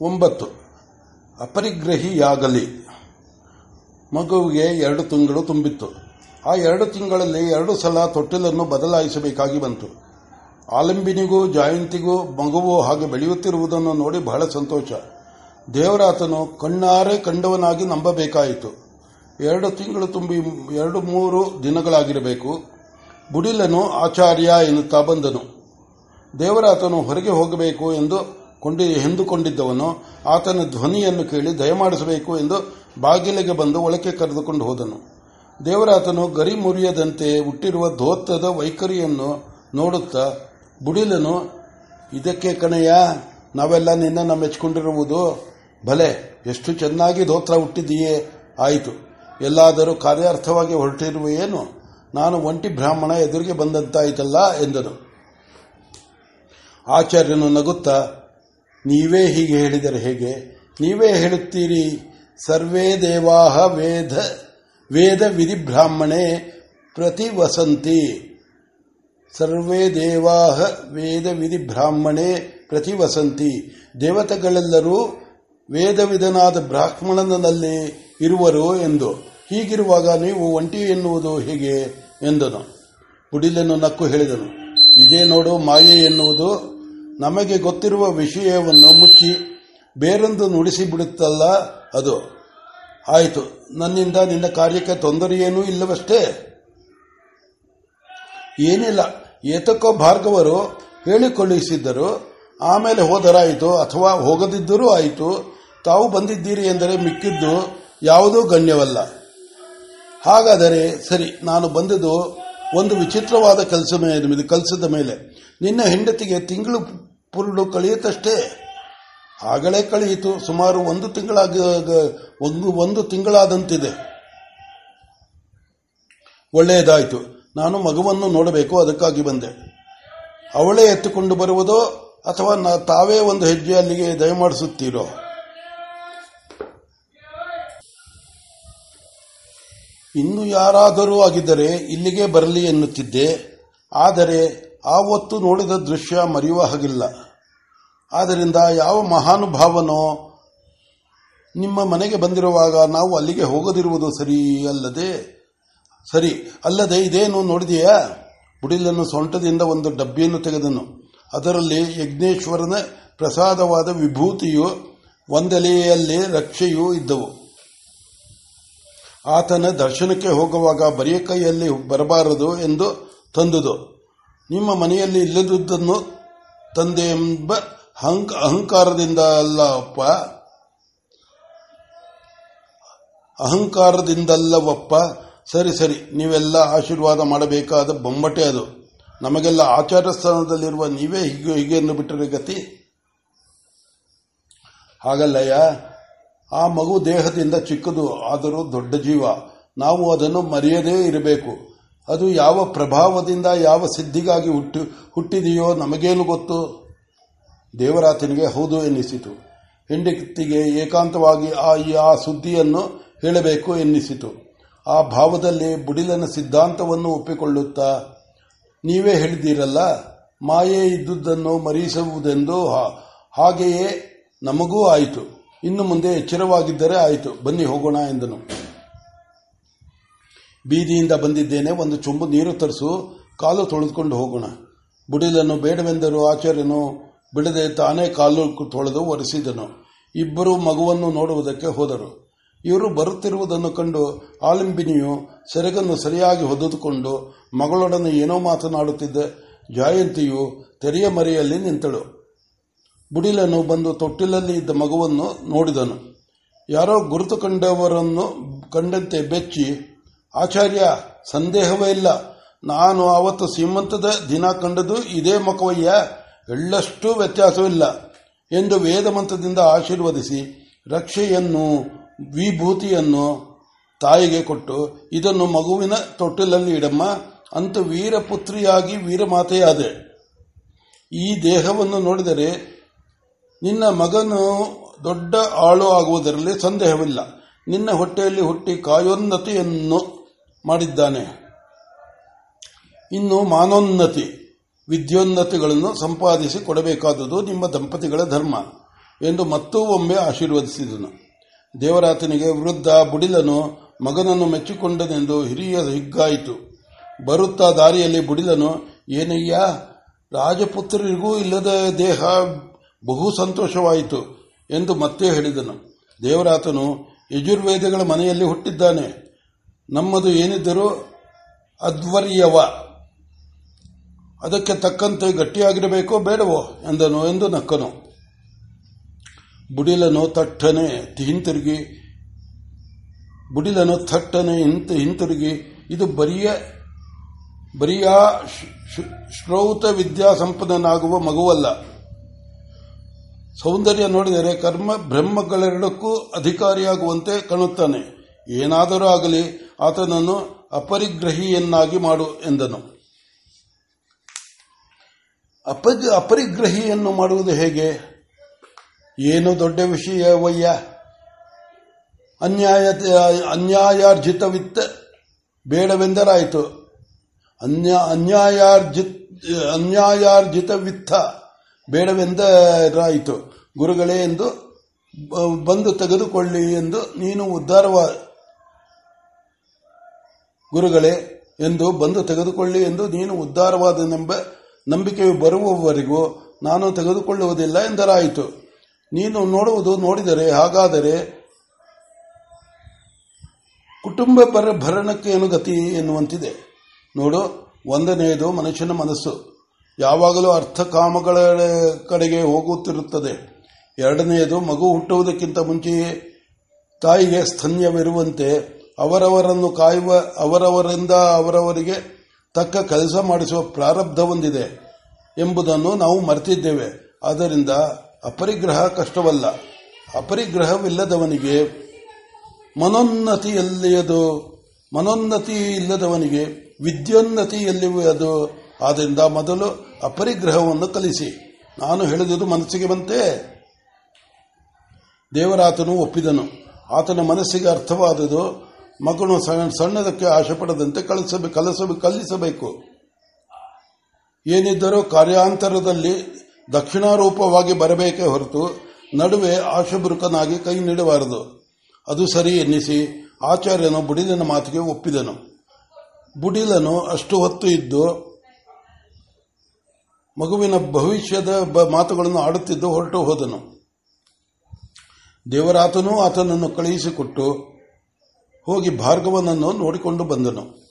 ಒಂಬತ್ತು. ಅಪರಿಗ್ರಹಿಯಾಗಲಿ. ಮಗುವಿಗೆ ಎರಡು ತಿಂಗಳು ತುಂಬಿತ್ತು. ಆ ಎರಡು ತಿಂಗಳಲ್ಲಿ ಎರಡು ಸಲ ತೊಟ್ಟಿಲನ್ನು ಬದಲಾಯಿಸಬೇಕಾಗಿ ಬಂತು. ಆಲಂಬಿನಿಗೂ ಜಾಯಂತಿಗೂ ಮಗುವು ಹಾಗೆ ಬೆಳೆಯುತ್ತಿರುವುದನ್ನು ನೋಡಿ ಬಹಳ ಸಂತೋಷ. ದೇವರಾತನು ಕಣ್ಣಾರೆ ಕಂಡವನಾಗಿ ನಂಬಬೇಕಾಯಿತು. ಎರಡು ತಿಂಗಳು ತುಂಬಿ ಎರಡು ಮೂರು ದಿನಗಳಾಗಿರಬೇಕು. ಬುಡಿಲನು ಆಚಾರ್ಯ ಎನ್ನುತ್ತಾ ಬಂದನು. ದೇವರಾತನು ಹೊರಗೆ ಹೋಗಬೇಕು ಎಂದು ಕೊಂಡಿ ಹೆಂದುಕೊಂಡಿದ್ದವನು, ಆತನ ಧ್ವನಿಯನ್ನು ಕೇಳಿ ದಯಮಾಡಿಸಬೇಕು ಎಂದು ಬಾಗಿಲಿಗೆ ಬಂದು ಒಳಕ್ಕೆ ಕರೆದುಕೊಂಡು ಹೋದನು. ದೇವರಾತನು ಗರಿ ಮುರಿಯದಂತೆ ಹುಟ್ಟಿರುವ ಧೋತ್ತದ ವೈಖರಿಯನ್ನು ನೋಡುತ್ತಾ, ಬುಡಿಲನು, ಇದಕ್ಕೆ ಕಣಯ್ಯ, ನಾವೆಲ್ಲ ನಿನ್ನ ಮೆಚ್ಚಿಕೊಂಡಿರುವುದು ಭಲೆ ಎಷ್ಟು ಚೆನ್ನಾಗಿ ಧೋತ್ರ ಹುಟ್ಟಿದೆಯೇ ಆಯಿತು, ಎಲ್ಲಾದರೂ ಕಾರ್ಯಾರ್ಥವಾಗಿ ಏನು ನಾನು ಒಂಟಿ ಬ್ರಾಹ್ಮಣ ಎದುರಿಗೆ ಬಂದಂತಾಯಿತಲ್ಲ ಎಂದನು. ಆಚಾರ್ಯನು ನಗುತ್ತಾ ನೀವೇ ಹೀಗೆ ಹೇಳಿದರೆ ಹೇಗೆ? ನೀವೇ ಹೇಳುತ್ತೀರಿ, ಸರ್ವೇ ದೇವಾಹ ವೇದ ವೇದ ವಿಧಿ ಬ್ರಾಹ್ಮಣೆ ಪ್ರತಿ ವಸಂತಿ ಸರ್ವೇ ದೇವಾಹ ವೇದ ವಿಧಿ ಬ್ರಾಹ್ಮಣೆ ಪ್ರತಿ ವಸಂತಿ ದೇವತೆಗಳೆಲ್ಲರೂ ವೇದವಿಧನಾದ ಬ್ರಾಹ್ಮಣನಲ್ಲಿ ಇರುವರು ಎಂದು. ಹೀಗಿರುವಾಗ ನೀವು ಒಂಟಿ ಎನ್ನುವುದು ಹೇಗೆ ಎಂದನು. ಕುಡಿಲನ್ನು ನಕ್ಕು ಹೇಳಿದನು. ಇದೇ ನೋಡು, ಮಾಯೆ ಎನ್ನುವುದು ನಮಗೆ ಗೊತ್ತಿರುವ ವಿಷಯವನ್ನು ಮುಚ್ಚಿ ಬೇರೊಂದು ನುಡಿಸಿ ಬಿಡುತ್ತಲ್ಲ ಅದು. ಆಯಿತು. ನನ್ನಿಂದ ನಿನ್ನ ಕಾರ್ಯಕ್ಕೆ ತೊಂದರೆಯೇನೂ ಇಲ್ಲವಷ್ಟೇ? ಏನಿಲ್ಲ. ಏತಕ್ಕೋ ಭಾರ್ಗವರು ಹೇಳಿಕೊಳ್ಳಿಸಿದ್ದರು. ಆಮೇಲೆ ಹೋದರಾಯಿತು ಅಥವಾ ಹೋಗದಿದ್ದರೂ ಆಯಿತು. ತಾವು ಬಂದಿದ್ದೀರಿ ಎಂದರೆ ಮಿಕ್ಕಿದ್ದು ಯಾವುದೂ ಗಣ್ಯವಲ್ಲ. ಹಾಗಾದರೆ ಸರಿ, ನಾನು ಬಂದದ್ದು ಒಂದು ವಿಚಿತ್ರವಾದ ಕೆಲಸ ಮೇಲೆ ಕೆಲಸದ ಮೇಲೆ. ನಿನ್ನ ಹೆಂಡತಿಗೆ ತಿಂಗಳು ಪುರುಳು ಕಳೆಯುತ್ತಷ್ಟೇ. ಆಗಲೇ ಕಳೆಯಿತು. ಸುಮಾರು ಒಂದು ತಿಂಗಳಾಗ, ಒಂದು ಒಂದು ತಿಂಗಳಾದಂತಿದೆ. ಒಳ್ಳೆಯದಾಯಿತು. ನಾನು ಮಗುವನ್ನು ನೋಡಬೇಕು, ಅದಕ್ಕಾಗಿ ಬಂದೆ. ಅವಳೇ ಎತ್ತುಕೊಂಡು ಬರುವುದೋ ಅಥವಾ ತಾವೇ ಒಂದು ಹೆಜ್ಜೆ ಅಲ್ಲಿಗೆ ದಯಮಾಡಿಸುತ್ತೀರೋ? ಇನ್ನು ಯಾರಾದರೂ ಆಗಿದ್ದರೆ ಇಲ್ಲಿಗೆ ಬರಲಿ ಎನ್ನುತ್ತಿದ್ದೆ. ಆದರೆ ಆ ಹೊತ್ತು ನೋಡಿದ ದೃಶ್ಯ ಮರೆಯುವ ಹಾಗಿಲ್ಲ. ಆದ್ದರಿಂದ ಯಾವ ಮಹಾನುಭಾವನೋ ನಿಮ್ಮ ಮನೆಗೆ ಬಂದಿರುವಾಗ ನಾವು ಅಲ್ಲಿಗೆ ಹೋಗದಿರುವುದು ಸರಿ ಅಲ್ಲದೆ ಸರಿ, ಅಲ್ಲದೆ ಇದೇನು ನೋಡಿದೆಯಾ? ಬುಡಿಲನ್ನು ಸೊಂಟದಿಂದ ಒಂದು ಡಬ್ಬಿಯನ್ನು ತೆಗೆದನು. ಅದರಲ್ಲಿ ಯಜ್ಞೇಶ್ವರನ ಪ್ರಸಾದವಾದ ವಿಭೂತಿಯು, ಒಂದೆಲೆಯಲ್ಲಿ ರಕ್ಷೆಯೂ ಇದ್ದವು. ಆತನ ದರ್ಶನಕ್ಕೆ ಹೋಗುವಾಗ ಬರಿಯ ಕೈಯಲ್ಲಿ ಬರಬಾರದು ಎಂದು ತಂದುದು. ನಿಮ್ಮ ಮನೆಯಲ್ಲಿ ಇಲ್ಲದುದನ್ನು ತಂದೆ ಎಂಬ ಅಹಂಕಾರದಿಂದ ಅಲ್ಲಪ್ಪ. ಅಹಂಕಾರದಿಂದಲ್ಲವಪ್ಪ. ಸರಿ ಸರಿ, ನೀವೆಲ್ಲ ಆಶೀರ್ವಾದ ಮಾಡಬೇಕಾದ ಬೊಂಬಟೆ ಅದು. ನಮಗೆಲ್ಲ ಆಚಾರ ಸ್ಥಾನದಲ್ಲಿರುವ ನೀವೇ ಹೀಗೆ ಹೀಗೆ ಬಿಟ್ಟರೆ ಗತಿ? ಹಾಗಲ್ಲಯ್ಯ. ಆ ಮಗು ದೇಹದಿಂದ ಚಿಕ್ಕದು, ಆದರೂ ದೊಡ್ಡ ಜೀವ. ನಾವು ಅದನ್ನು ಮರೆಯದೇ ಇರಬೇಕು. ಅದು ಯಾವ ಪ್ರಭಾವದಿಂದ, ಯಾವ ಸಿದ್ಧಿಗಾಗಿ ಹುಟ್ಟು, ಹುಟ್ಟಿದೆಯೋ ನಮಗೇನು ಗೊತ್ತು? ದೇವರಾತನಿಗೆ ಹೌದು ಎನ್ನಿಸಿತು. ಹೆಂಡತಿಗೆ ಏಕಾಂತವಾಗಿ ಆ ಆ ಸುದ್ದಿಯನ್ನು ಹೇಳಬೇಕು ಎನ್ನಿಸಿತು. ಆ ಭಾವದಲ್ಲಿ ಬುಡಿಲನ ಸಿದ್ಧಾಂತವನ್ನು ಒಪ್ಪಿಕೊಳ್ಳುತ್ತಾ, ನೀವೇ ಹೇಳಿದ್ದೀರಲ್ಲ, ಮಾಯೆ ಇದ್ದುದನ್ನು ಮರೆಯಿಸುವುದೆಂದು ಹಾಗೆಯೇ ನಮಗೂ ಆಯಿತು. ಇನ್ನು ಮುಂದೆ ಎಚ್ಚರವಾಗಿದ್ದರೆ ಆಯಿತು, ಬನ್ನಿ ಹೋಗೋಣ ಎಂದನು. ಬೀದಿಯಿಂದ ಬಂದಿದ್ದೇನೆ, ಒಂದು ಚೊಂಬು ನೀರು ತರಿಸು, ಕಾಲು ತೊಳೆದುಕೊಂಡು ಹೋಗೋಣ. ಬುಡಿಲನ್ನು ಬೇಡವೆಂದರು ಆಚಾರ್ಯನು ಬಿಡದೆ ತಾನೇ ಕಾಲು ತೊಳೆದು ಒರೆಸಿದನು. ಇಬ್ಬರು ಮಗುವನ್ನು ನೋಡುವುದಕ್ಕೆ ಹೋದರು. ಇವರು ಬರುತ್ತಿರುವುದನ್ನು ಕಂಡು ಆಲಿಂಬಿನಿಯು ಸೆರಗನ್ನು ಸರಿಯಾಗಿ ಹೊದೆದುಕೊಂಡು ಮಗಳೊಡನೆ ಏನೋ ಮಾತನಾಡುತ್ತಿದ್ದ ಜಯಂತಿಯು ತೆರೆಯ ಮರೆಯಲ್ಲಿ ನಿಂತಳು. ಬುಡಿಲನು ಬಂದು ತೊಟ್ಟಿಲಲ್ಲಿ ಇದ್ದ ಮಗುವನ್ನು ನೋಡಿದನು. ಯಾರೋ ಗುರುತು ಕಂಡವರನ್ನು ಕಂಡಂತೆ ಬೆಚ್ಚಿ, ಆಚಾರ್ಯ, ಸಂದೇಹವೇ ಇಲ್ಲ. ನಾನು ಆವತ್ತು ಸೀಮಂತದ ದಿನ ಕಂಡದು ಇದೇ ಮಕವಯ್ಯ ಎಳ್ಳಷ್ಟು ವ್ಯತ್ಯಾಸವಿಲ್ಲ ಎಂದು ವೇದಮಂತ್ರದಿಂದ ಆಶೀರ್ವದಿಸಿ ರಕ್ಷೆಯನ್ನು, ವಿಭೂತಿಯನ್ನು ತಾಯಿಗೆ ಕೊಟ್ಟು, ಇದನ್ನು ಮಗುವಿನ ತೊಟ್ಟಿಲಲ್ಲಿ ಇಡಮ್ಮ. ಅಂತ ವೀರಪುತ್ರಿಯಾಗಿ ವೀರಮಾತೆಯಾದೆ. ಈ ದೇಹವನ್ನು ನೋಡಿದರೆ ನಿನ್ನ ಮಗನು ದೊಡ್ಡ ಆಳು ಆಗುವುದರಲ್ಲಿ ಸಂದೇಹವಿಲ್ಲ. ನಿನ್ನ ಹೊಟ್ಟೆಯಲ್ಲಿ ಹುಟ್ಟಿ ಕಾಯೋನ್ನತಿಯನ್ನು ಮಾಡಿದ್ದಾನೆ. ಇನ್ನು ಮಾನೋನ್ನತಿ, ವಿದ್ಯೋನ್ನತಿಗಳನ್ನು ಸಂಪಾದಿಸಿ ಕೊಡಬೇಕಾದುದು ನಿಮ್ಮ ದಂಪತಿಗಳ ಧರ್ಮ ಎಂದು ಮತ್ತೂ ಒಮ್ಮೆ ಆಶೀರ್ವದಿಸಿದನು. ದೇವರಾತನಿಗೆ ವೃದ್ಧ ಬುಡಿಲನು ಮಗನನ್ನು ಮೆಚ್ಚಿಕೊಂಡನೆಂದು ಹಿರಿಯ ಹಿಗ್ಗಾಯಿತು. ಬರುತ್ತಾ ದಾರಿಯಲ್ಲಿ ಬುಡಿಲನು, ಏನಯ್ಯ ರಾಜಪುತ್ರರಿಗೂ ಇಲ್ಲದ ದೇಹ ಬಹು ಸಂತೋಷವಾಯಿತು ಎಂದು ಮತ್ತೆ ಹೇಳಿದನು. ದೇವರಾತನು ಯಜುರ್ವೇದಗಳ ಮನೆಯಲ್ಲಿ ಹುಟ್ಟಿದ್ದಾನೆ. ನಮ್ಮದು ಏನಿದ್ದರೂ ಅದ್ವರ್ಯವ. ಅದಕ್ಕೆ ತಕ್ಕಂತೆ ಗಟ್ಟಿಯಾಗಿರಬೇಕೋ ಬೇಡವೋ ಎಂದನು ಎಂದು ನಕ್ಕನು. ಬುಡಿಲನು ತಟ್ಟನೆ ಹಿಂತಿರುಗಿ, ಬುಡಿಲನು ಥಟ್ಟನೆ ಹಿಂತ ಹಿಂತಿರುಗಿ, ಇದು ಬರಿಯ ಬರಿಯ ಶ್ರೌತ ವಿದ್ಯಾಸಂಪನ್ನನಾಗುವ ಮಗುವಲ್ಲ. ಸೌಂದರ್ಯ ನೋಡಿದರೆ ಕರ್ಮ ಬ್ರಹ್ಮಗಳೆರಡಕ್ಕೂ ಅಧಿಕಾರಿಯಾಗುವಂತೆ ಕಾಣುತ್ತಾನೆ. ಏನಾದರೂ ಆಗಲಿ, ಆತನನ್ನು ಅಪರಿಗ್ರಹಿಯನ್ನಾಗಿ ಮಾಡು ಎಂದನು. ಅಪರಿಗ್ರಹಿಯನ್ನು ಮಾಡುವುದು ಹೇಗೆ? ಏನು ದೊಡ್ಡ ವಿಷಯವಯ್ಯ ಅನ್ಯಾಯ ಅನ್ಯಾಯಾರ್ಜಿತವಿತ್ತ ಬೇಡವೆಂದರಾಯಿತು. ಅನ್ಯ, ಅನ್ಯಾಯಾರ್ಜಿತ, ಅನ್ಯಾಯಾರ್ಜಿತವಿತ್ತ ಬೇಡವೆಂದರಾಯಿತು ಗುರುಗಳೇ ಎಂದು ಬಂದು ತೆಗೆದುಕೊಳ್ಳಿ ಎಂದು ನೀನು ಉದ್ಧಾರವ, ಗುರುಗಳೇ ಎಂದು ಬಂದು ತೆಗೆದುಕೊಳ್ಳಿ ಎಂದು ನೀನು ಉದ್ಧಾರವಾದನೆಂಬ ನಂಬಿಕೆಯು ಬರುವವರೆಗೂ ನಾನು ತೆಗೆದುಕೊಳ್ಳುವುದಿಲ್ಲ ಎಂದರಾಯಿತು. ನೀನು ನೋಡುವುದು ನೋಡಿದರೆ ಹಾಗಾದರೆ ಕುಟುಂಬ ಬರ ಭರಣಕ್ಕೆ ಏನು ಗತಿ ಎನ್ನುವಂತಿದೆ. ನೋಡು, ಒಂದನೆಯದು ಮನುಷ್ಯನ ಮನಸ್ಸು. ಯಾವಾಗಲೂ ಅರ್ಥಕಾಮಗಳ ಕಡೆಗೆ ಹೋಗುತ್ತಿರುತ್ತದೆ. ಎರಡನೆಯದು, ಮಗು ಹುಟ್ಟುವುದಕ್ಕಿಂತ ಮುಂಚೆಯೇ ತಾಯಿಗೆ ಸ್ತನ್ಯವಿರುವಂತೆ ಅವರವರನ್ನು ಕಾಯುವ, ಅವರವರಿಂದ ಅವರವರಿಗೆ ತಕ್ಕ ಕೆಲಸ ಮಾಡಿಸುವ ಪ್ರಾರಬ್ಧ ಹೊಂದಿದೆ ಎಂಬುದನ್ನು ನಾವು ಮರೆತಿದ್ದೇವೆ. ಆದ್ದರಿಂದ ಅಪರಿಗ್ರಹ ಕಷ್ಟವಲ್ಲ. ಅಪರಿಗ್ರಹವಿಲ್ಲದವನಿಗೆ ಮನೋನ್ನತಿಯಲ್ಲಿಯದು ಮನೋನ್ನತಿ ಇಲ್ಲದವನಿಗೆ ವಿದ್ಯೋನ್ನತಿಯಲ್ಲಿ ಎಲ್ಲಿಯದು ಆದ್ದರಿಂದ ಮೊದಲು ಅಪರಿಗ್ರಹವನ್ನು ಕಲಿಸಿ. ನಾನು ಹೇಳಿದುದು ಮನಸ್ಸಿಗೆ ಬಂತೆ. ದೇವರಾತನು ಒಪ್ಪಿದನು. ಆತನ ಮನಸ್ಸಿಗೆ ಅರ್ಥವಾದುದು ಮಗನು ಸಣ್ಣದಕ್ಕೆ ಆಶೆ ಪಡದಂತೆ ಕಲಿಸಬೇಕು ಕಲಿಸಬೇಕು ಕಲಿಸಬೇಕು. ಏನಿದ್ದರೂ ಕಾರ್ಯಾಂತರದಲ್ಲಿ ದಕ್ಷಿಣಾರೂಪವಾಗಿ ಬರಬೇಕೇ ಹೊರತು ನಡುವೆ ಆಶಬುರುಕನಾಗಿ ಕೈ ನೀಡಬಾರದು. ಅದು ಸರಿ ಎನ್ನಿಸಿ ಆಚಾರ್ಯನು ಬುಡಿಲನ ಮಾತಿಗೆ ಒಪ್ಪಿದನು. ಬುಡಿಲನು ಅಷ್ಟು ಹೊತ್ತು ಇದ್ದು ಮಗುವಿನ ಭವಿಷ್ಯದ ಮಾತುಗಳನ್ನು ಆಡುತ್ತಿದ್ದು ಹೊರಟು ಹೋದನು. ದೇವರಾತನೂ ಆತನನ್ನು ಕಳುಹಿಸಿಕೊಟ್ಟು ಹೋಗಿ ಭಾರ್ಗವನನ್ನು ನೋಡಿಕೊಂಡು ಬಂದನು.